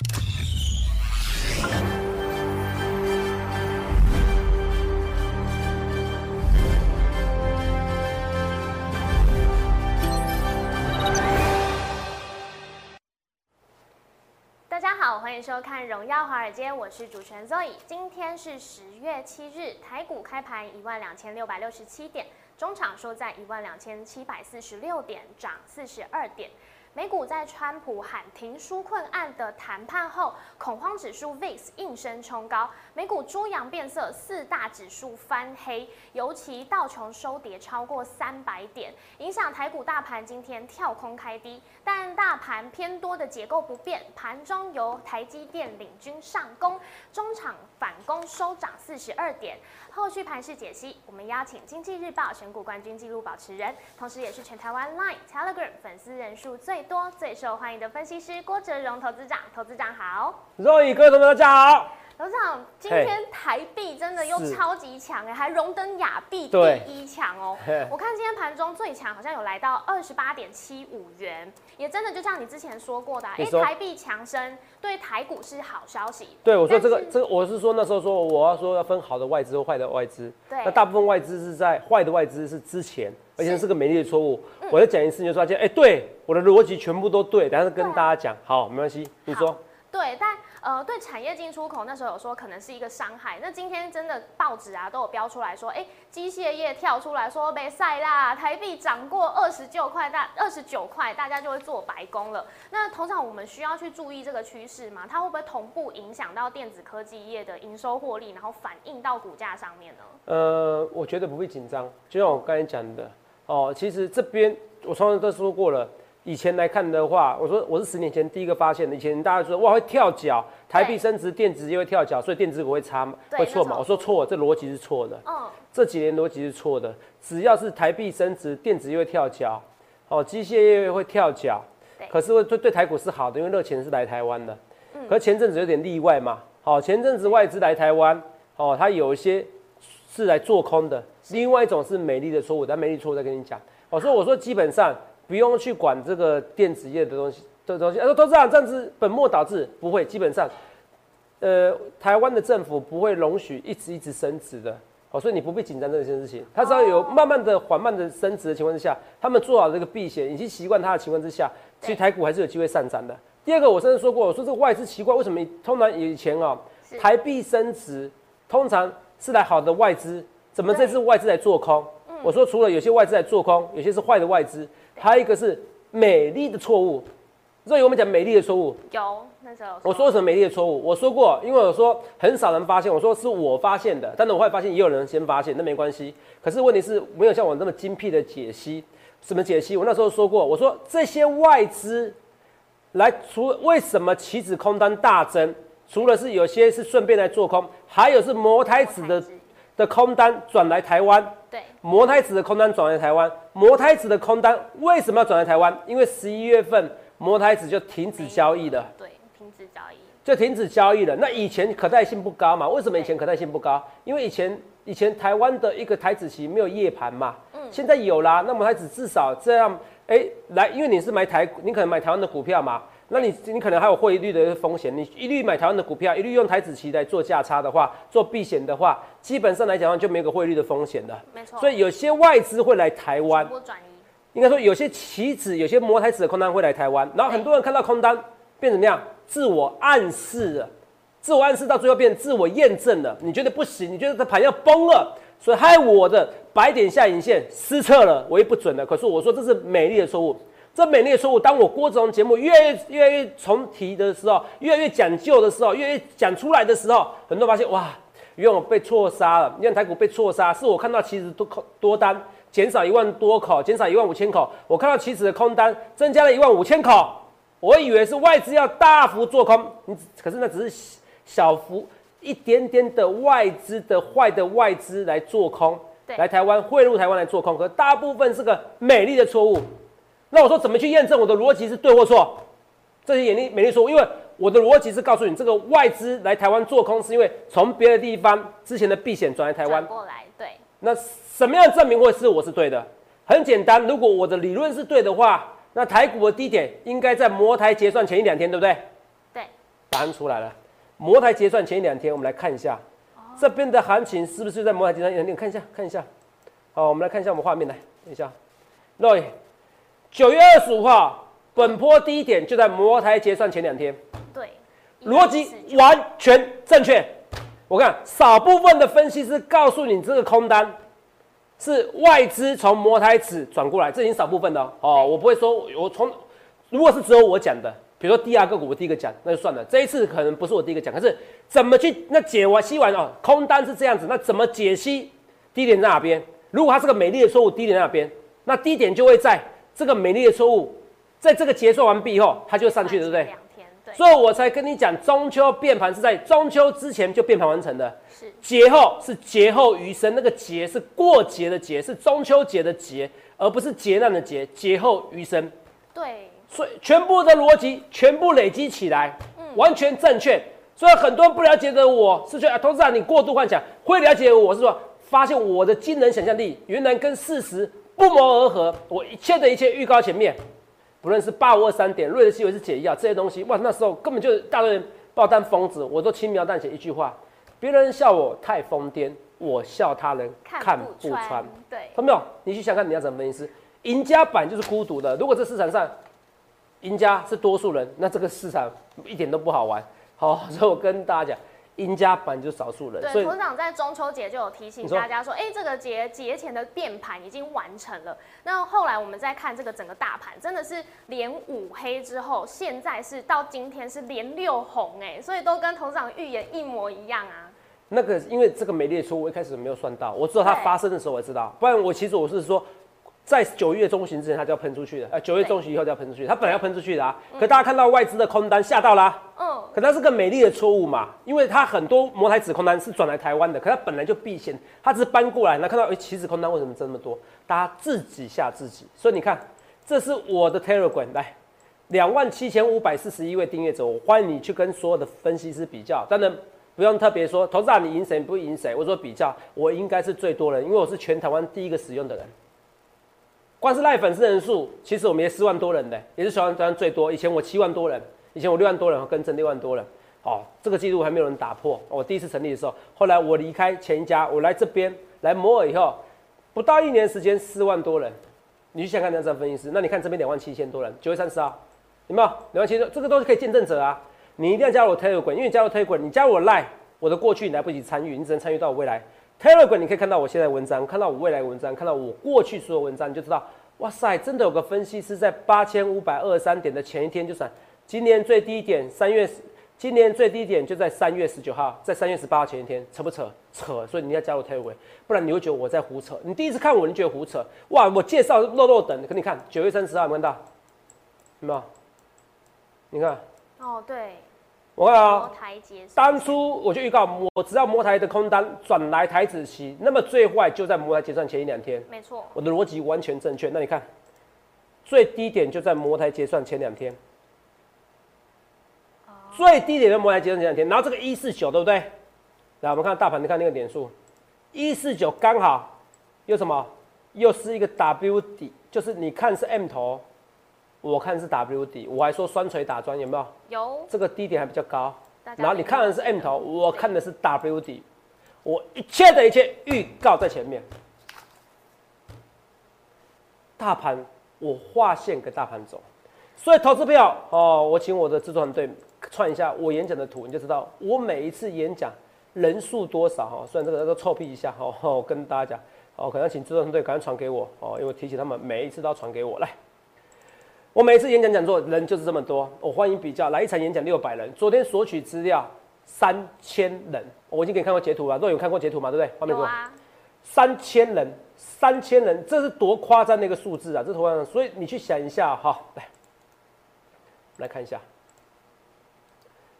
大家好，欢迎收看《荣耀华尔街》，我是主持人 Zoe。今天是十月七日，台股开盘一万两千六百六十七点，中场收在一万两千七百四十六点，涨四十二点。美股在川普喊停纾困案的谈判后，恐慌指数 VIX 应声冲高，美股猪羊变色，四大指数翻黑，尤其道琼收跌超过三百点，影响台股大盘今天跳空开低，但大盘偏多的结构不变，盘中由台积电领军上攻，中场反攻收涨四十二点。后续盘势解析，我们邀请经济日报选股冠军纪录保持人，同时也是全台湾 Line、Telegram 粉丝人数最多、最受欢迎的分析师郭哲荣投资长。投资长好，若宇各位同学大家好。投资长，今天台币真的又超级强哎，还荣登亚币第一强哦嘿。我看今天盘中最强好像有来到二十八点七五元，也真的就像你之前说过的、啊，哎，你说台币强升对台股是好消息。对，我说这个这个，我是说那时候说我要说要分好的外资和坏的外资。对那大部分外资是在坏的外资是之前，而且是是个美丽的错误。我再讲一次，你就发现，哎、对，我的逻辑全部都对，等下跟大家讲。好，没关系，你说好。对，但呃，对产业进出口那时候有说可能是一个伤害。那今天真的报纸啊都有标出来说，哎，机械业跳出来说没赛啦，台币涨过二十九块，大二十九块，大家就会做白工了。那通常我们需要去注意这个趋势吗？它会不会同步影响到电子科技业的营收获利，然后反映到股价上面呢？呃，我觉得不必紧张，就像我刚才讲的哦，其实这边我从来都说过了。以前来看的话，我说我是十年前第一个发现的。以前大家说哇会跳脚，台币升值，电子业会跳脚，所以电子股会差对会错嘛？那时候我说错，这逻辑是错的。嗯，这几年逻辑是错的，只要是台币升值，电子业会跳脚，哦，机械业会跳脚对，可是会对对台股是好的，因为热钱是来台湾的。可是前阵子有点例外嘛，好、前阵子外资来台湾，哦，它有一些是来做空的，另外一种是美丽的错误，但美丽错误再跟你讲。我说我说基本上不用去管这个电子业的东西的东西，啊，都这样这样子本末倒置，不会，基本上呃，台湾的政府不会容许一直一直升值的，哦，所以你不必紧张这件事情。它只要有慢慢的、缓慢的升值的情况之下，他们做好这个避险，已经习惯它的情况之下，其实台股还是有机会上涨的。第二个，我甚至说过，我说这个外资奇怪，为什么通常以前啊、是台币升值，通常是来好的外资，怎么这次外资来做空？我说除了有些外资在做空，有些是坏的外资，还有一个是美丽的错误。所以我们讲美丽的错误，有那时候我说什么美丽的错误？我说过，因为我说很少人发现，我说是我发现的，但是我会发现也有人先发现，那没关系。可是问题是没有像我那么精辟的解析。什么解析？我那时候说过，我说这些外资来除为什么期指空单大增？除了是有些是顺便来做空，还有是摩台子的的空单转来台湾。对摩胎子的空单转来台湾，摩胎子的空单为什么要转来台湾？因为十一月份摩胎子就停止交易了。对停止交易，就停止交易了。那以前可代性不高嘛？为什么以前可代性不高？因为以前以前台湾的一个台子期没有夜盘嘛，嗯现在有啦。那么台子至少这样，哎、来，因为你是买台，你可能买台湾的股票嘛，那你你可能还有汇率的风险。你一律买台湾的股票，一律用台子期来做价差的话，做避险的话，基本上来讲就没有个汇率的风险的。没错。所以有些外资会来台湾应该说有些棋子、有些摩台子的空单会来台湾，然后很多人看到空单变怎么样？自我暗示了，自我暗示到最后变自我验证了。你觉得不行，你觉得这盘要崩了，所以害我的白点下影线失策了，我也不准了。可是我说这是美丽的错误，这美丽的错误，当我郭子龙节目越来越越来越重提的时候，越来越讲究的时候，越来越讲出来的时候，很多人发现哇，原来我被错杀了，原来台股被错杀，是我看到其实多口多单减少一万多口，减少一万五千口，我看到期指的空单增加了一万五千口，我以为是外资要大幅做空，你可是那只是小幅一点点的外资的坏的外资来做空，对。来台湾汇入台湾来做空，可大部分是个美丽的错误。那我说怎么去验证我的逻辑是对或错？这些眼力美丽说，因为我的逻辑是告诉你，这个外资来台湾做空，是因为从别的地方之前的避险转来台湾。过来，对那什么样的证明会是我是对的？很简单，如果我的理论是对的话，那台股的低点应该在摩台结算前一两天，对不对？对，答案出来了。摩台结算前一两天，我们来看一下这边的行情是不是在摩台结算前两天？看一下，看一下。好，我们来看一下我们画面来，等一下。对，九月二十五号，本波低点就在摩台结算前两天。对，逻辑完全正确。我看少部分的分析师告诉你，这个空单是外资从摩台指转过来，这已经少部分的哦。哦，我不会说，我从如果是只有我讲的，比如说第二个股我第一个讲，那就算了。这一次可能不是我第一个讲，可是怎么去那解完析完哦，空单是这样子，那怎么解析低点在哪边？如果它是个美丽的错误，低点在哪边？那低点就会在这个美丽的错误，在这个结算完毕以后，它就上去，对不对？两天，对，所以我才跟你讲，中秋变盘是在中秋之前就变盘完成的，是节后是节后余生，那个节是过节的节，是中秋节的节，而不是劫难的劫。节后余生，对，所以全部的逻辑全部累积起来，完全正确。所以很多人不了解的我是觉得啊，投资长你过度幻想，会了解我是说，发现我的惊人想象力原来跟事实不谋而合，我一切的一切预告前面，不论是八五二三点、瑞德西韦是解药这些东西，哇，那时候根本就是大多人把我当疯子，我都轻描淡写一句话，别人笑我太疯癫，我笑他人看不穿，对，看到没有？你去想看你要怎么分析，赢家版就是孤独的。如果这市场上赢家是多数人，那这个市场一点都不好玩。好，所以我跟大家讲，赢家版就是少数人。所对，以董事长在中秋节就有提醒大家说，哎、这个节节前的变盘已经完成了。那后来我们再看这个整个大盘，真的是连五黑之后，现在是到今天是连六红，哎，所以都跟董事长预言一模一样啊。那个因为这个美丽的错误，我一开始没有算到，我知道它对发生的时候我知道，不然我其实我是说。在九月中旬之前，它就要喷出去的。呃，九月中旬以后就要喷出去，它本来要喷出去的啊。可大家看到外资的空单吓到啦、嗯，可它是个美丽的错误嘛，因为它很多摩台指空单是转来台湾的，可它本来就避险，它只是搬过来，那看到哎，期指空单为什么这么多？大家自己吓自己。所以你看，这是我的 Telegram 来，两万七千五百四十一位订阅者，我欢迎你去跟所有的分析师比较，当然不用特别说，投资长你赢谁不赢谁，我说比较，我应该是最多人，因为我是全台湾第一个使用的人。光是赖粉丝人数，其实我们也四万多人的，也是全台湾最多。以前我七万多人，以前我六万多人，跟着六万多人。哦，这个记录还没有人打破。我第一次成立的时候，后来我离开前一家，我来这边来摩尔以后，不到一年时间四万多人。你去想看那张分析师，那你看这边两万七千多人，九月三十号，有没有两万七千？这个都是可以见证者啊。你一定要加入我 Telegram，因为加入 Telegram，你加入我 Line，我的过去你来不及参与，你只能参与到我未来。Telegram 你可以看到我现在文章，看到我未来文章，看到我过去所有文章，你就知道，哇塞，真的有个分析师在八千五百二十三点的前一天就算，今年最低点三月，今年最低点就在三月十九号，在三月十八号前一天，扯不扯？扯，所以你要加入 Telegram，不然你会觉得我在胡扯。你第一次看我，你觉得胡扯，哇，我介绍漏漏等，可你看九月三十号有没有看到？有没有？你看，哦，对，我看啊、当初我就预告，我只要摩台的空单转来台子期，那么最坏就在摩台结算前一两天。没错，我的逻辑完全正确。那你看，最低点就在摩台结算前两天，最低点的摩台结算前两天，然后这个一四九对不对？来，我们看大盘，你看那个点数，一四九刚好又什么？又是一个 W 底，就是你看是 M 头，我看是 W 底，我还说双锤打桩有没有？有这个低点还比较高，然后你看的是 M 头，我看的是 W 底，我一切的一切预告在前面。大盘我划线给大盘走，所以投资票哦，我请我的制作团队串一下我演讲的图，你就知道我每一次演讲人数多少哈。虽然这个都臭屁一下哈，我跟大家讲哦，可能要请制作团队赶快传给我哦，因为提醒他们每一次都要传给我来。我每次演讲讲座人就是这么多，我欢迎比较。来一场演讲六百人，昨天索取资料三千人，我已经给你看过截图了，若有看过截图嘛，对不对？画面给我。有啊，三千人，三千人，这是多夸张的一个数字啊！这是多夸张，所以你去想一下哈，来，来看一下，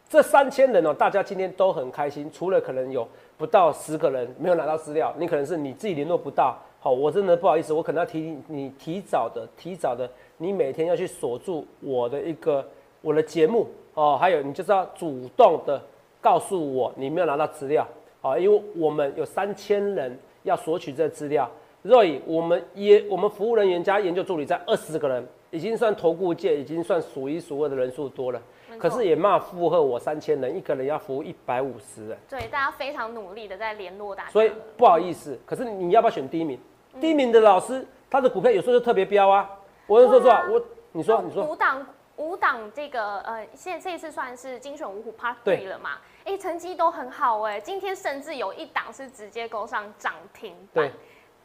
这三千人哦，大家今天都很开心，除了可能有不到十个人没有拿到资料，你可能是你自己联络不到。好，我真的不好意思，我可能要提你提早的，提早的，你每天要去锁住我的一个我的节目哦，还有你就是要主动的告诉我你没有拿到资料啊，因为我们有三千人要索取这资料，若以我们也我们服务人员加研究助理在二十个人，已经算投顾界已经算数一数二的人数多了，可是也骂负荷我三千人，一个人要服务一百五十人，对大家非常努力的在联络大家，所以不好意思，可是你要不要选第一名？第一名的老师，他的股票有时候就特别飙啊。我就说说啊，我你说你说，五档五档这个呃，现在这一次算是精选五虎 Part 对 Three 了嘛？哎，成绩都很好哎，今天甚至有一档是直接勾上涨停板对。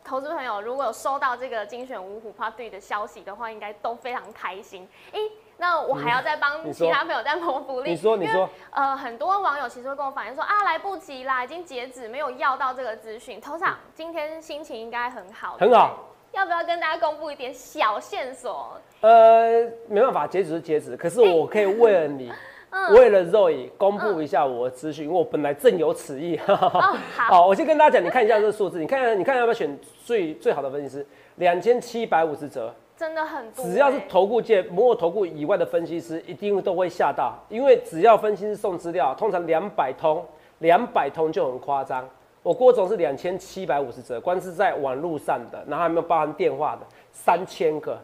投资朋友如果有收到这个精选五虎 Part Three 的消息的话，应该都非常开心。哎，那我还要再帮其他朋友再谋福利。你说你说，呃，很多网友其实会跟我反映说啊，来不及啦，已经截止，没有要到这个资讯。头场今天心情应该很好，很好。要不要跟大家公布一点小线索？呃，没办法，截止是截止，可是我可以为了你，为了 Zoe 公布一下我的资讯，因为我本来正有此意。哦，好，好，我先跟大家讲，你看一下这个数字，你看看，你看要不要选最最好的分析师？两千七百五十折，真的很多欸。只要是投顾界摩尔投顾以外的分析师，一定都会吓到，因为只要分析师送资料，通常两百通，两百通就很夸张。我郭总是两千七百五十折，光是在网络上的，然后还没有包含电话的三千个，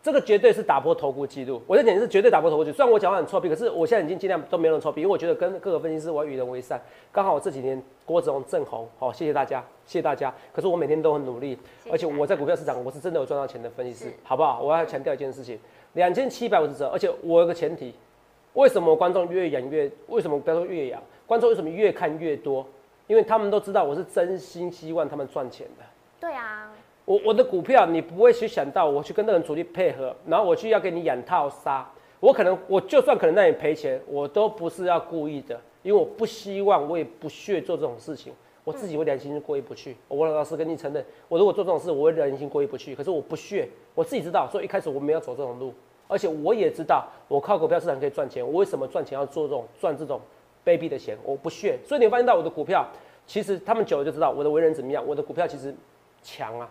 这个绝对是打破投顾记录。我在讲是绝对打破投顾记录。虽然我讲话很臭屁，可是我现在已经尽量都没有人臭屁，因为我觉得跟各个分析师我要与人为善。刚好我这几年郭总正红，好、谢谢大家，谢谢大家。可是我每天都很努力，而且我在股票市场我是真的有赚到钱的分析师，好不好？我要强调一件事情，两千七百五十折，而且我有个前提，为什么观众越演越，为什么不要说越养，观众为什么越看越多？因为他们都知道我是真心希望他们赚钱的。对啊，我我的股票，你不会去想到我去跟那个人主力配合，然后我去要给你养套杀，我可能我就算可能让你赔钱，我都不是要故意的，因为我不希望，我也不屑做这种事情，我自己会良心过意不去。我老实跟你承认，我如果做这种事，我会良心过意不去。可是我不屑，我自己知道，所以一开始我没有走这种路，而且我也知道，我靠股票市场可以赚钱，我为什么赚钱要做这种赚这种卑鄙的钱？我不屑。所以你会发现到我的股票，其实他们久了就知道我的为人怎么样，我的股票其实强啊。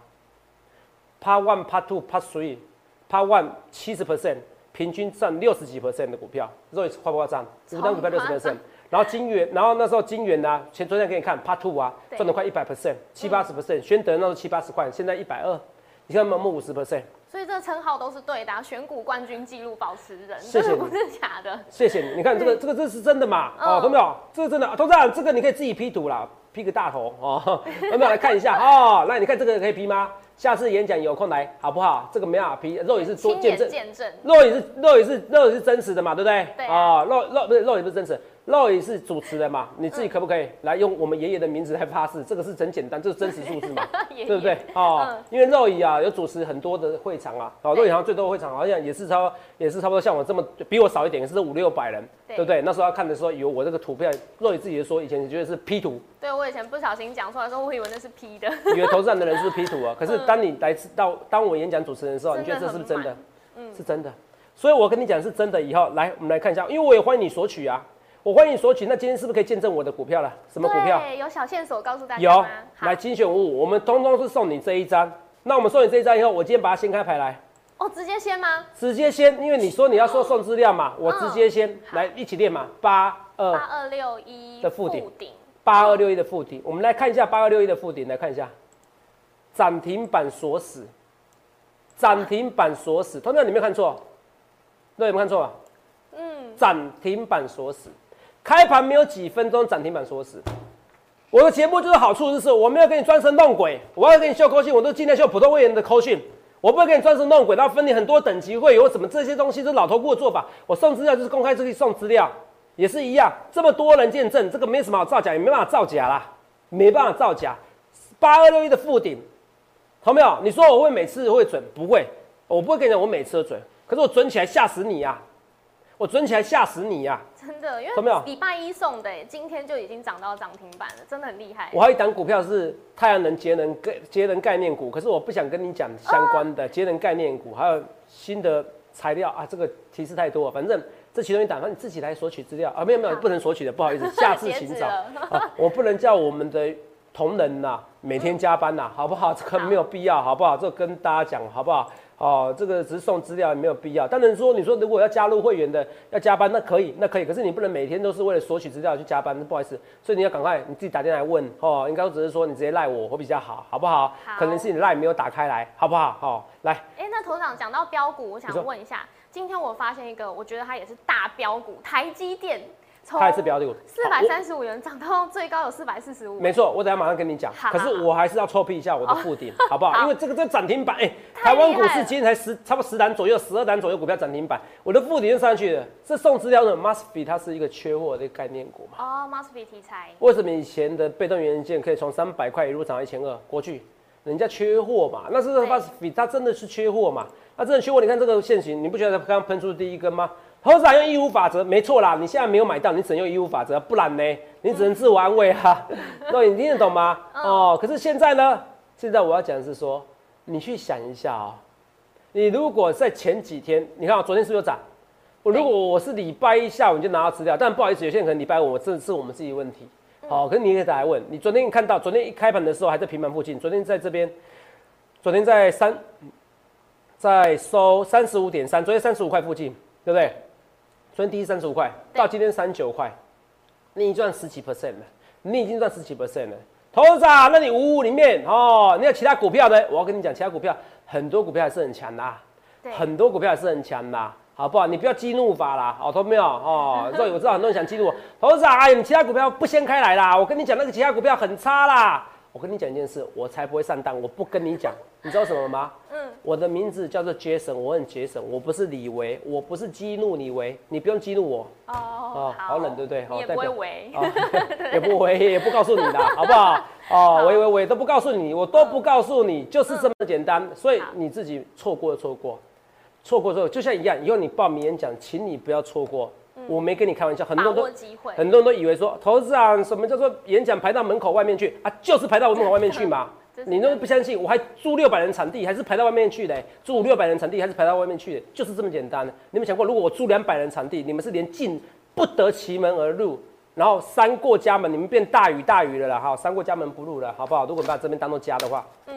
Part One、Part Two、Part Three，Part One 七十 percent，平均占六十几 percent 的股票，肉眼夸不夸张？五档股票六十 percent，然后金元，然后那时候金元呢、前昨天给你看 Part Two 啊，赚了快一百 percent，七八十 percent，宣德那时候七八十块，现在一百二，你看有没有五十 percent？所以这称号都是对的、啊，选股冠军纪录保持人，谢谢你真的不是假的。谢谢你，你看这个这个这是真的嘛？嗯哦，懂没有？这个真的，董事长，这个你可以自己 P 图啦，P 个大头哦，有没有来看一下哦？那你看这个可以 P 吗？下次演讲有空来好不好？这个没办法 P，肉也是做见证，见证，肉也是肉也是肉也是真实的嘛，对不对？对啊肉肉不是肉也不是真实，肉也是主持人嘛，你自己可不可以来用我们爷爷的名字来发誓？这个是真简单，这是真实数字嘛。爷爷对不对？哦，嗯因为肉乙啊有主持很多的会场啊，哦，对肉乙好像最多的会场好像也是超也是差不多像我这么比我少一点，也是五六百人，对对不对？那时候要看的时候，以为我这个图片，肉乙自己也说以前觉得是 P 图，对我以前不小心讲出来说，我以为那是 P 的，以为投资人的人是 P 图啊。可是当你来到当我演讲主持人的时候，你觉得这是不是真的？嗯是真的。所以我跟你讲是真的。以后来我们来看一下，因为我也欢迎你索取啊，我欢迎索取。那今天是不是可以见证我的股票了？什么股票？对，有小线索告诉大家有来精选五五，我们通通是送你这一张。那我们送你这一张以后，我今天把它掀开牌来，哦，直接先吗？直接先，因为你说你要说送资料嘛，我直接先、嗯来一起练嘛，八二八二二六一的附顶。顶，八二六一的附顶，我们来看一下八二六一的附顶，来看一下。涨停板锁死，涨停板锁死，同学你没有看错，对，有没有看错吧？嗯，涨停板锁死，开盘没有几分钟，涨停板锁死。我的节目就是好处就是我没有跟你装神弄鬼，我要给你秀扣讯，我都尽量秀普通会员的扣讯，我不会跟你装神弄鬼，然后分你很多等级会有什么这些东西，是老头顾的做法。我送资料就是公开出去送资料，也是一样，这么多人见证，这个没什么好造假，也没办法造假啦，没办法造假。八二六一的附顶，好没有？你说我会每次会准？不会，我不会跟你讲我每次都准，可是我准起来吓死你呀、我准起来吓死你呀、真的，因有没有为礼拜一送的，今天就已经涨到涨停板了，真的很厉害。我还有一档股票是太阳能节能概节能概念股，可是我不想跟你讲相关的节能概念股，还有新的材料啊，这个提示太多了。反正这其中一档，那你自己来索取资料啊，没有没有，不能索取的，不好意思，下次请找啊。我不能叫我们的同仁呐、每天加班呐、好不好？这个没有必要，好不好？这个跟大家讲，好不好？哦，这个只是送资料，没有必要。当然说，你说如果要加入会员的要加班，那可以，那可以。可是你不能每天都是为了索取资料去加班，不好意思。所以你要赶快你自己打电话来问哦，应该只是说你直接赖我我比较好，好不好？好可能是你赖没有打开来，好不好？好、来，哎，那头长讲到标股，我想问一下，今天我发现一个，我觉得它也是大标股，台积电从它也是标的股，四百三十五元涨到最高有四百四十五，没错，我等下马上跟你讲。好可是我还是要臭屁一下我的附顶，好不好？好 因为这个这涨停板，哎、台湾股市今天才十差不多十单左右，十二单左右股票涨停板，我的附顶就上去了。这送资料的 must be 它是一个缺货的概念股嘛？哦 m u s t be 题材，为什么以前的被动元件可以从三百块一路涨到一千二？过去人家缺货嘛，那是 must be 它真的是缺货嘛？那真的缺货，你看这个现形，你不觉得刚刚喷出第一根吗？投资人用义务法则，没错啦。你现在没有买到，你只能用义务法则，不然呢，你只能自我安慰啊。对，你听得懂吗？哦，可是现在呢？现在我要讲的是说，你去想一下哦，你如果在前几天，你看、哦、昨天是不是有涨？我如果我是礼拜一下午你就拿到资料，但不好意思，有些人可能礼拜五，我这是我们自己的问题。好、可是你可以打来问，你昨天看到，昨天一开盘的时候还在平盘附近，昨天在这边，昨天在三，在收三十五点三，昨天三十五块附近，对不对？昨天低三十五块，到今天三九块，你赚十几 percent 了，你已经赚十几 percent 了。投资啊，那你五五里面哦，你有其他股票呢？我要跟你讲，其他股票很多股票还是很强的、啊，很多股票还是很强的啊、好不好？你不要激怒法啦，好，懂没有？哦，所以我知道很多人想激怒我，投资啊，哎，你其他股票不掀开来啦，我跟你讲，那个其他股票很差啦。我跟你讲一件事，我才不会上当，我不跟你讲，你知道什么吗？嗯，我的名字叫做 Jason，我很节省，我不是李维，我不是激怒李维，你不用激怒我，哦哦，好冷对不对？你 也不会也不回，也不告诉你的，好不好？哦，喂喂喂，都不告诉你，我都不告诉你，就是这么简单。所以你自己错过就错过，错过之后就像一样，以后你报名演讲，请你不要错过。我没跟你开玩笑，很多人都很多人都以为说，投资啊，什么叫做演讲排到门口外面去啊？就是排到门口外面去嘛 你都不相信，我还租六百人场地，还是排到外面去的、租五六百人场地，还是排到外面去的，就是这么简单。你们想过，如果我租两百人场地，你们是连进不得其门而入，然后三过家门，你们变大雨大雨了啦，哈，三过家门不入了，好不好？如果你把这边当做家的话，嗯，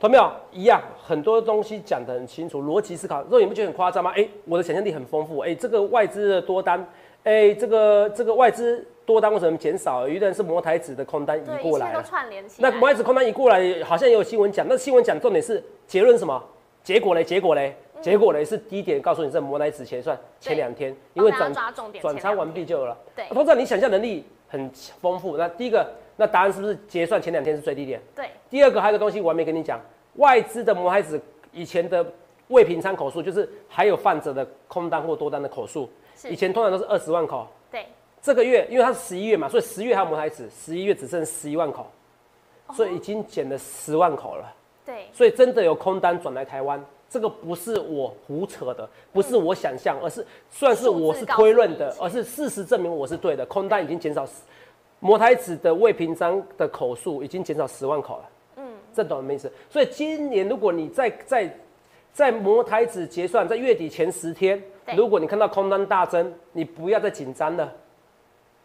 同没有？一样，很多东西讲得很清楚，逻辑思考。肉，你不觉得很夸张吗？哎、我的想象力很丰富。哎、这个外资的多单，哎、这个这个外资多单为什么减少？有一段是摩台子的空单移过来了。串联起来，那摩台子空单移过来，好像也有新闻讲。那新闻讲重点是结论什么？结果嘞？结果嘞？结果嘞是低点告诉你，在摩台子结算前两天，因为转转仓完毕就有了。对投资者你想象能力很丰富。那第一个，那答案是不是结算前两天是最低点？对，第二个还有个东西我还没跟你讲，外资的摩海子以前的未平仓口数，就是还有放着的空单或多单的口数，以，前通常都是二十万口。对，这个月因为它是十一月嘛，所以十月还有摩海子，十一月只剩十一万口，所以已经减了十万口了。对，所以真的有空单转来台湾，这个不是我胡扯的，不是我想象，而是算是我是推论的而是事实证明我是对的。空单已经减少十，摩台子的未平章的口数已经减少十万口了。嗯，这懂什么意思？所以今年如果你在在在摩台子结算，在月底前十天，如果你看到空单大增，你不要再紧张了。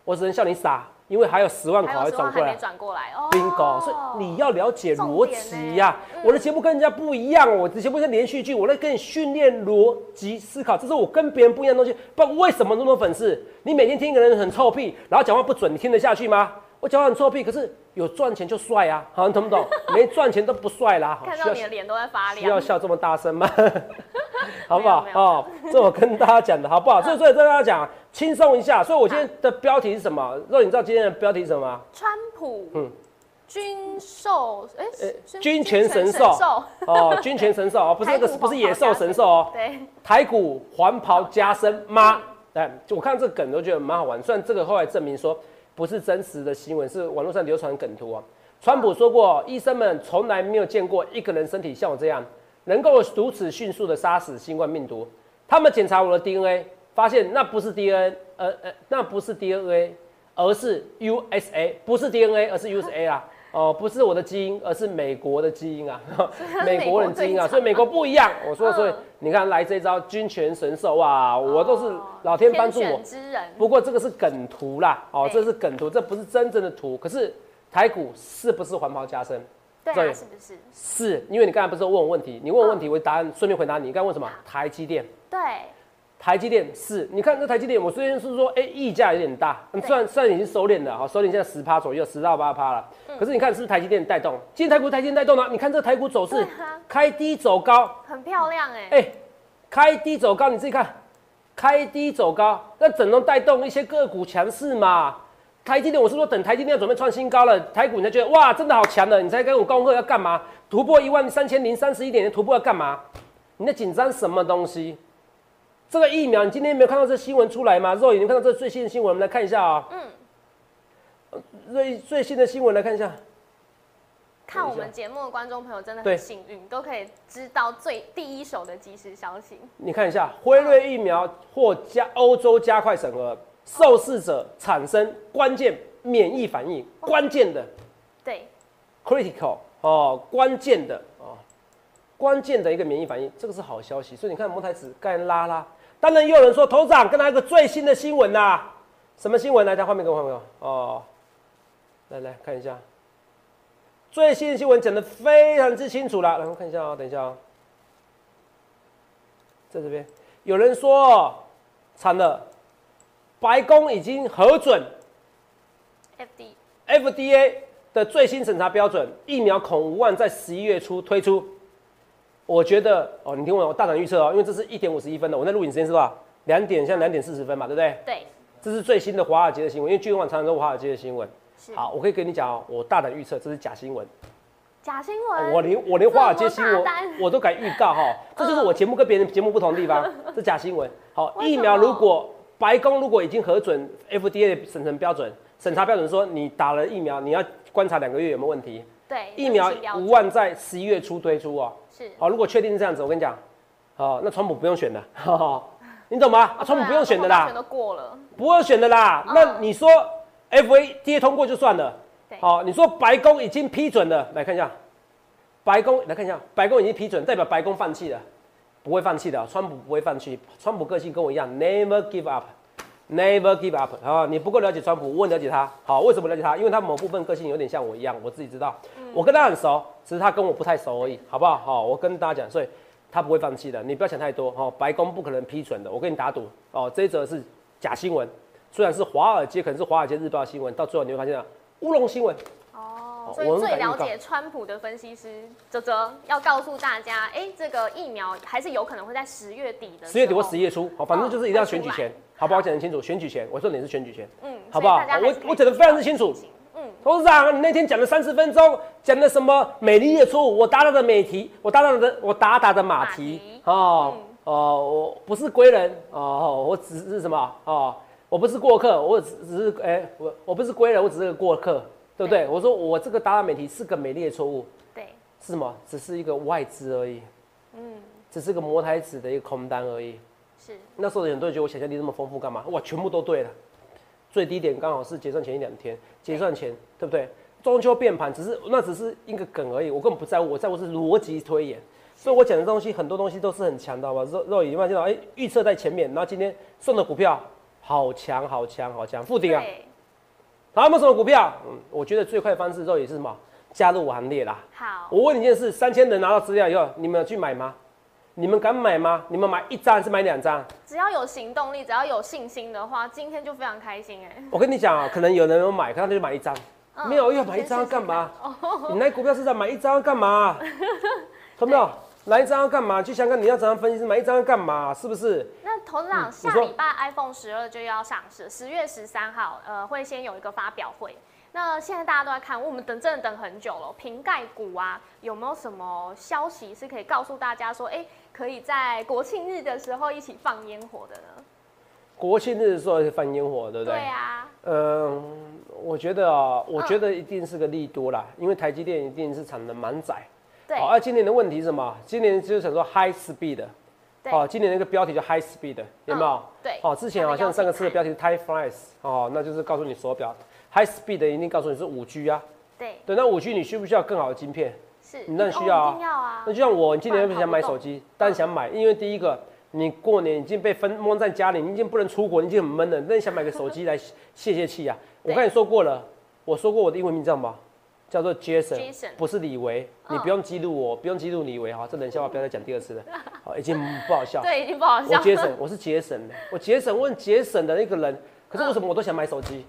我只能笑你傻，因为还有十万口还转过来。转过来哦 bingo，所以你要了解逻辑呀我的节目跟人家不一样，我的节目是连续剧，我在跟你训练逻辑思考，这是我跟别人不一样的东西。不然为什么那么多粉丝？你每天听一个人很臭屁，然后讲话不准，你听得下去吗？我讲话很臭屁，可是有赚钱就帅啊，好，你懂不懂？没赚钱都不帅啦。看到你的脸都在发亮需要，笑这么大声吗？好不好哦，这我跟大家讲的好不好？所以所以跟大家讲，轻松一下。所以我今天的标题是什么？肉，你知道今天的标题是什么吗？川普，嗯军兽，哎军权神兽兽，哦，军权神兽哦，不是那个不是野兽神兽哦，对，台股黄袍加身吗？哎，就我看这个梗都觉得蛮好玩。虽然这个后来证明说不是真实的新闻，是网络上流传的梗图啊。川普说过，医生们从来没有见过一个人身体像我这样，能够如此迅速的杀死新冠病毒。他们检查我的 DNA，发现那不是 DNA，呃呃，那不是 DNA，而是 USA，不是 DNA，而是 USA 啦。哦，不是我的基因，而是美国的基因啊，美国人基因啊，所以美国不一样。我说，所以嗯你看来这招军权神兽哇，我都是老天帮助我不过这个是梗图啦，哦，对这是梗图，这不是真正的图。可是台股是不是环袍加深？对啊，是不是？是因为你刚才不是问我问题，你问我问题，我答案顺便回答你。你刚才问什么？台积电。对，台积电是，你看这台积电，我虽然是说，哎、溢价有点大，对虽然虽然已经收敛了，哈，收敛现在十趴左右，十到八趴了。嗯可是你看是不是台积电带动？今天台股台积电带动了，你看这个台股走势开低走高，很漂亮哎、哎、开低走高，你自己看，开低走高，那整容带动一些个股强势嘛。台积电，我是说等台积电要准备创新高了，台股你才觉得哇，真的好强了，你才跟我恭贺要干嘛？突破一万三千零三十一点的突破要干嘛？你在紧张什么东西？这个疫苗，你今天没有看到这新闻出来吗？肉眼，你看到这最新的新闻，我们来看一下啊、嗯，最最新的新闻来看一下。看我们节目的观众朋友真的很幸运，都可以知道最第一手的即时消息。你看一下，辉瑞疫苗或加欧洲加快审核，受试者产生关键免疫反应，关键的对，critical 哦，关键的哦，关键的一个免疫反应，这个是好消息。所以你看摩台子刚才拉拉，当然也有人说头长跟他一个最新的新闻呐、什么新闻？来，在画面给我画面给我。哦，来来看一下，最新的新闻讲的非常之清楚了，然后看一下啊、等一下。啊、在这边有人说惨了，白宫已经核准 FD FDA 的最新审查标准，疫苗恐无望在十一月初推出。我觉得哦，你听我，我大胆预测哦，因为这是一点五十一分的，我在录影时间是吧？两点，现在两点四十分嘛，对不对？对，这是最新的华尔街的新闻，因为巨人网常常都华尔街的新闻。好，我可以跟你讲哦，我大胆预测这是假新闻。假新闻。我连我连华尔街新闻我都敢预告哈，这就是我节目跟别人节目不同的地方，这假新闻。好，疫苗如果白宫如果已经核准 FDA 的审查标准，审查标准说你打了疫苗，你要观察两个月有没有问题，对疫苗这是标准无望在十一月初推出哦。是好，如果确定是这样子，我跟你讲，哦，那川普不用选了，你懂吗？啊，川普不用选的啦过了。不用选的啦。嗯那你说 FDA 通过就算了，对，好，你说白宫已经批准了，来看一下，白宫来看一下，白宫已经批准，代表白宫放弃了，不会放弃的，川普不会放弃，川普个性跟我一样，never give up，never give up。啊，你不够了解川普，我很了解他，好，为什么了解他？因为他某部分个性有点像我一样，我自己知道，我跟他很熟，只是他跟我不太熟而已，好不好？好，我跟大家讲，所以他不会放弃的，你不要想太多，哦，白宫不可能批准的，我跟你打赌，哦，这一则是假新闻，虽然是华尔街，可能是华尔街日报新闻，到最后你会发现啊，乌龙新闻。哦哦，所以最了解川普的分析师泽泽要告诉大家，哎，这个疫苗还是有可能会在十月底的。十月底或十一月初，好，反正就是一定要选举前，好不好？讲得清楚，选举前，我说你是选举前，嗯，好不好我我讲得非常之清楚。嗯，董事长，你那天讲了三十分钟，讲的什么美丽的错误？我打打的美题，我打打的我打打的马蹄马蹄哦我不是归人哦，我只是什么哦，我不是过客，我只只是哎、我我不是归人，我只是个过客，对不对？对我说我这个打打美题是个美丽的错误，对，是什么？只是一个外资而已，嗯，只是个摩台子的一个空单而已。是那时候很多人觉得我想象力这么丰富干嘛？哇，全部都对了。最低点刚好是结算前一两天，结算前对不对？中秋变盘只是那只是一个梗而已，我根本不在乎，我在乎是逻辑推演。所以我讲的东西很多东西都是很强的，好吧？肉肉眼发现到，哎，预测在前面，然后今天送的股票好强好强好强，附顶啊！对，然后有没有什么股票？嗯，我觉得最快的方式肉也是什么？加入我行列啦！好，我问你一件事：三千人拿到资料以后，你们有去买吗？你们敢买吗？你们买一张还是买两张？只要有行动力，只要有信心的话，今天就非常开心哎。我跟你讲啊，可能有人有买，可能他就买一张，嗯没有要买一张要干嘛？你来股票市场买一张要干嘛？懂没有？来一张要干嘛？去香港你要怎样分析？买一张要干嘛？是不是？那董事长，嗯下礼拜 iPhone 十二就要上市，十月十三号，呃，会先有一个发表会。那现在大家都在看，我们等真的等很久了。瓶盖股啊，有没有什么消息是可以告诉大家说，哎、可以在国庆日的时候一起放烟火的呢？国庆日的时候放烟火，对不对？对啊，嗯，我觉得啊，我觉得一定是个利多啦，因为台积电一定是产能满载。对好，而今年的问题是什么？今年就是想说 high speed 的。对哦，今年那个标题叫 high speed，有没有？嗯对哦，之前好像上个次的标题是 time flies，哦，那就是告诉你手表 high speed 一定告诉你是五 G 啊。对，对，那五 G 你需不需要更好的晶片？是，你当然需要啊哦要啊那。就像我今年不是想买手机，但想买，因为第一个，你过年已经被分蒙在家里，你已经不能出国，你已经很闷了，那你想买个手机来 泄泄气啊？我跟你说过了，我说过我的英文名叫什么叫做 Jason，, Jason 不是李维，你嗯不用激怒我，不用激怒李维哈，这冷笑话不要再讲第二次了，好，已经不好笑。对，已经不好笑我笑。节省，我是节省的，我节省，我很节省的那个人。可是为什么我都想买手机？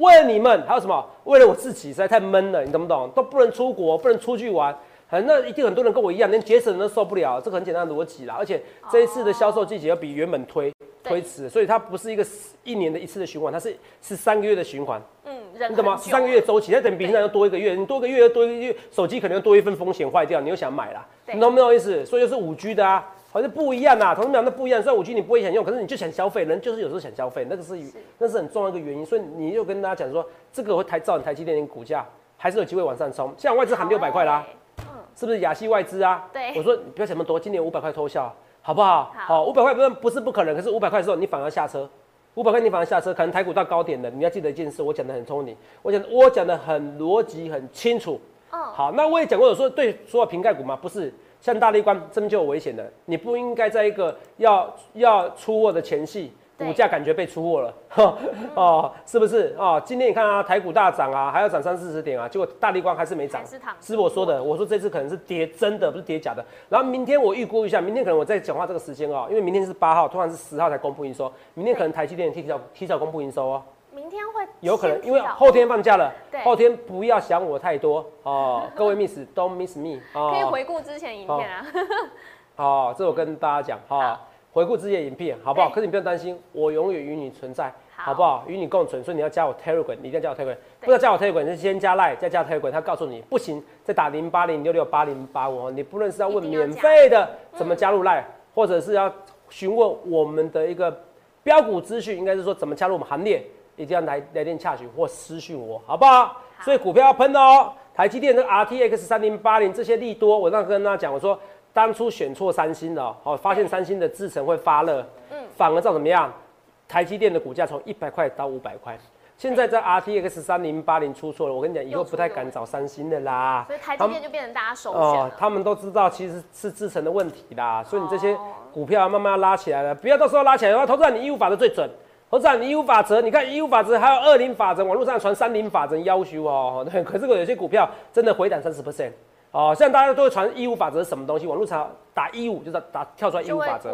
为了你们，还有什么？为了我自己，实在太闷了，你懂不懂？都不能出国，不能出去玩，很那一定很多人跟我一样，连节省都受不了，这个很简单的逻辑啦。而且这一次的销售季节要比原本推推迟，所以它不是一个一年的一次的循环，它是是三个月的循环。嗯，你懂吗？三个月周期，那等于比平常要多一个月，你多一个月又多一个月，手机可能又多一份风险坏掉，你又想买啦，你懂不懂意思？所以就是五 G 的啊，好像不一样呐，同志们讲的不一样。虽然五 G 你不会想用，可是你就想消费，人就是有时候想消费，那个是那是很重要的一个原因。所以你又跟大家讲说，这个会抬造成台积电的股价还是有机会往上冲，像外资喊六百块啦，好欸。是不是亚细外资啊？对我说你不要想那么多，今年五百块偷笑，好不好？好五百块不是不是不可能，可是五百块的时候你反而下车，五百块你反而下车，可能台股到高点了，你要记得一件事，我讲的很聪明，我讲我讲的很逻辑很清楚。嗯，好，那我也讲过，有说对所有瓶盖股嘛，不是像大力光这边就有危险的，你不应该在一个要要出货的前夕，股价感觉被出货了，哈哦，是不是哦？今天你看啊，台股大涨啊，还要涨三四十点啊，结果大力光还是没涨，是是我说的，我说这次可能是跌真的，不是跌假的。然后明天我预估一下，明天可能我在讲话这个时间哦，因为明天是八号，突然是十号才公布营收，明天可能台积电提早提早公布营收哦。明天会有可能，因为后天放假了对，后天不要想我太多哦，各位 miss don't miss me 可以哦，回顾之前影片啊。哦，这我跟大家讲哈、好。回顾之前影片好不好？可是你不用担心，我永远与你存在，好。好不好？与你共存，所以你要加我 Telegram，你一定要加我 Telegram，不要加我 Telegram，你是先加 Line 再加 Telegram，他告诉你不行，再打零八零六六八零八五，你不论是要问免费的怎么加入 Line，、或者是要询问我们的一个标股资讯，应该是说怎么加入我们行列，一定要来来电洽询或私讯我，好不好？所以股票要喷的哦，台积电的 RTX 三零八零这些利多，我那跟大家讲，我说当初选错三星了，好、发现三星的制程会发热，嗯反而造怎么样？台积电的股价从一百块到五百块，现在在 RTX 三零八零出错了，我跟你讲，以后不太敢找三星的啦。所以台积电就变成大家首选哦了，。他们都知道其实是制成的问题啦，所以你这些哦股票慢慢拉起来了，不要到时候拉起来的话，投资人你义务法的最准。投资人你义务法则，你看义务法则还有二零法则，网络上传三零法则要求哦，对，可是有些股票真的回档三十 percent 哦，现在大家都会传义务法则是什么东西？网络上打一五就是打跳出来义就会务法则。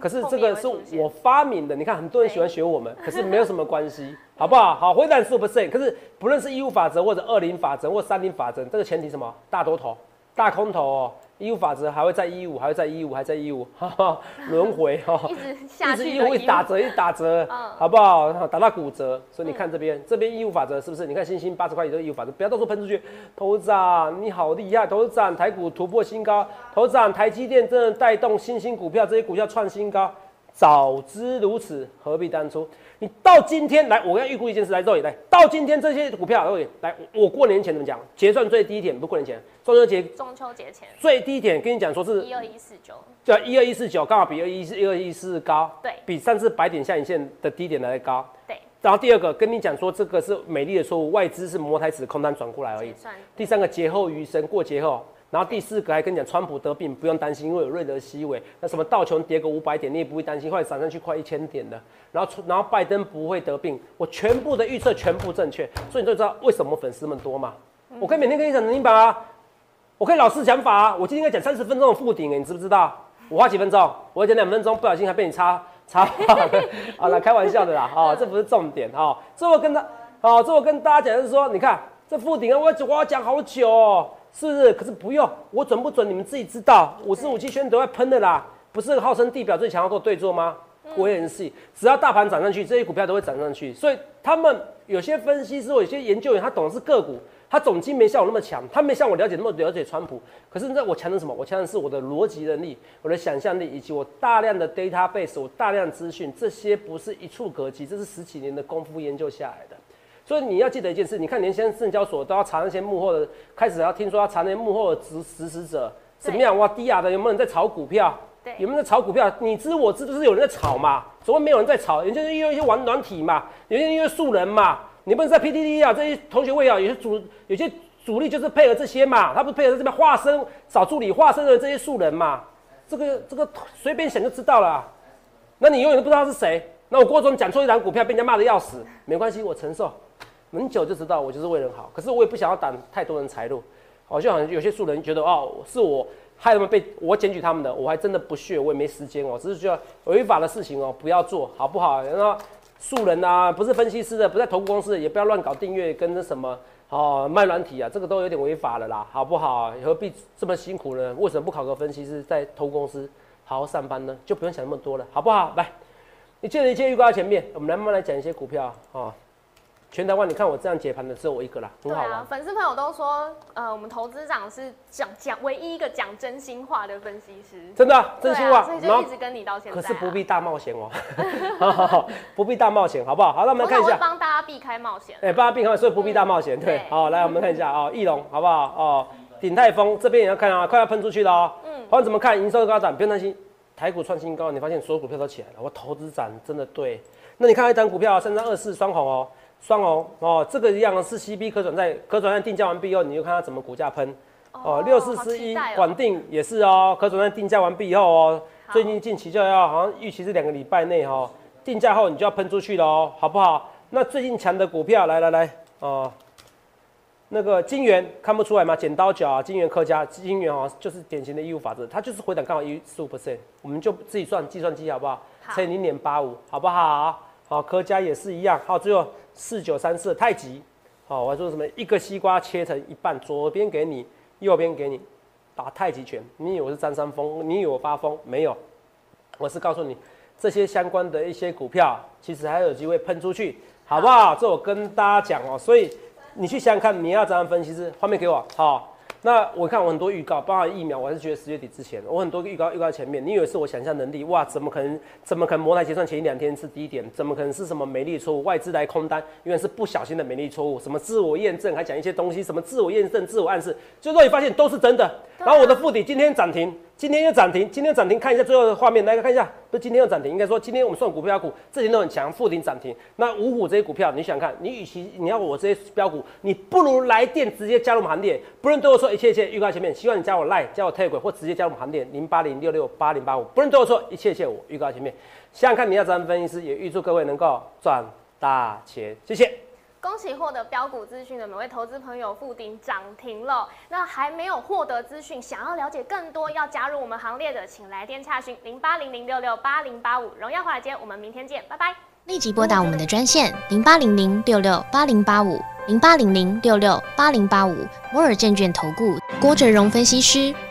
可是这个是我发明的，你看很多人喜欢学我们，可是没有什么关系，好不好？好，回档十五 percent，可是不论是义务法则或者二零法则或三零法则，这个前提什么？大多头、大空头哦，义务法则还会在一五，还会在一五，还在一五，哈哈，轮回哈。一直下去的一直打折，一直打折，嗯好不好？打到骨折。所以你看这边，这边一五法则是不是？你看星星八十块也是一五法则，不要到处喷出去。头资长，你好厉害！头资长，台股突破新高，头资长，台积电真的带动新兴股票，这些股票创新高。早知如此，何必当初？你到今天来，我要预估一件事，来肉眼来，到今天这些股票，肉眼来，我过年前怎么讲？结算最低点，不是过年前，中秋节中秋节前最低点，跟你讲说是一二一四九，叫一二一四九，刚好比二一四一二一四高，对比上次白点下影线的低点来的高。对，然后第二个跟你讲说，这个是美丽的错误，外资是摩台指空单转过来而已。算第三个劫后余生，过节后。然后第四个还跟你讲，川普得病不用担心，因为有瑞德西韦。那什么道琼跌个五百点，你也不会担心，后来涨上去快一千点了。然后然后拜登不会得病，我全部的预测全部正确，所以你就知道为什么粉丝们多嘛。我可以每天跟你讲明白啊，我可以老实讲法啊。我今天应该讲三十分钟的附顶，你知不知道？我花几分钟？我讲两分钟，不小心还被你插插话了。好了，开玩笑的啦，哦，这不是重点哦。这我跟他，哦，这我跟大家讲的是说，你看这附顶啊，我我要讲好久、哦，是不是？可是不用，我准不准你们自己知道。五十五期圈都在喷的啦，不是号称地表最强要做对坐吗？我也很细，只要大盘涨上去，这些股票都会涨上去。所以他们有些分析师或有些研究员，他懂的是个股，他总经没像我那么强，他没像我了解那么了解川普。可是那我强的是什么？我强的是我的逻辑能力、我的想象力，以及我大量的 database，我大量资讯，这些不是一触可及，这是十几年的功夫研究下来的。所以你要记得一件事，你看连现在证交所都要查那些幕后的，开始要听说要查那些幕后的指实施者怎么样？哇，低雅的有没有人在炒股票？对有没有人在炒股票？你知我知，就是有人在炒嘛，怎么会没有人在炒？人家是因为一些玩软体嘛，有些因为素人嘛，你不能在 PDD 啊这些同学会啊，有些主有些主力就是配合这些嘛，他不是配合这边化身找助理化身的这些素人嘛，这个这个随便想就知道了啊、那你永远都不知道是谁。那我郭总讲错一档股票，被人家骂的要死，没关系，我承受。很久就知道我就是为人好，可是我也不想要挡太多人财路，好像好像有些素人觉得哦，是我害他们被我检举他们的，我还真的不屑，我也没时间哦，只是觉得违法的事情哦不要做好不好？然后素人啊，不是分析师的，不在投顾公司，也不要乱搞订阅跟那什么哦卖软体啊，这个都有点违法了啦，好不好？何必这么辛苦呢？为什么不考个分析师在投顾公司好好上班呢？就不用想那么多了，好不好？来，你借着一切预告在前面，我们来慢慢来讲一些股票啊。全台湾，你看我这样解盘的只有我一个啦，很好玩。粉丝朋友都说，呃，我们投资长是讲讲唯一一个讲真心话的分析师，真的真心话，所以就一直跟你到现在。可是不必大冒险哦，不必大冒险，好不好？好，那我们看一下，帮大家避开冒险。哎，帮大家避开，所以不必大冒险。对，好，来我们看一下啊，翼龙好不好？哦，鼎泰丰这边也要看啊，快要喷出去了哦。嗯，好，怎么看？营收高涨，不用担心。台股创新高，你发现所有股票都起来了。我投资长真的对。那你看一张股票，三三二四双红哦。双红哦，这个一样是 C B 可转债，可转债定价完毕以后，你就看它怎么股价喷哦。六四四一管定也是哦，可转债定价完毕以后哦，最近近期就要好像预期是两个礼拜内哈，定价后你就要喷出去了哦，好不好？那最近强的股票来来来哦，那个金元看不出来吗？剪刀脚啊，金元客家金元哦，就是典型的义务法则，它就是回档刚好一十五 percent，我们就自己算计算机好不好？乘以零点八五，好不好？好，科家也是一样。好，最后四九三四太极。好，我还说什么？一个西瓜切成一半，左边给你，右边给你，打太极拳。你以为是张三丰？你以为我发疯？没有，我是告诉你，这些相关的一些股票，其实还有机会喷出去，好不好？这我跟大家讲哦。所以你去想想看，你要怎样分析？是画面给我，好。那我看我很多预告，包含疫苗，我还是觉得十月底之前，我很多预告预告前面，你以为是我想象能力？哇，怎么可能？怎么可能？茅台结算前一两天是低点，怎么可能是什么美丽错误？外资来空单，因为是不小心的美丽错误。什么自我验证，还讲一些东西，什么自我验证、自我暗示，最后你发现都是真的。然后我的副底今天涨停。今天又涨停，今天涨停，看一下最后的画面，来看一下，不是今天又涨停，应该说今天我们算股票股，这些都很强，附顶涨停。那五虎这些股票，你想看，你与其你要我这些标股，你不如来电直接加入我们行列，不论对我说一切一切，预告前面，希望你加我 Line，加我 tag 或直接加入我们行列，零八零六六八零八五，不论对我说一切一切，我预告前面，想想看你要怎样分析师，也预祝各位能够赚大钱，谢谢。恭喜获得标股资讯的每位投资朋友，附顶涨停了。那还没有获得资讯，想要了解更多，要加入我们行列的，请来电洽询零八零零六六八零八五。荣耀华尔街，我们明天见，拜拜。立即拨打我们的专线零八零零六六八零八五零八零零六六八零八五摩尔证券投顾郭哲荣分析师。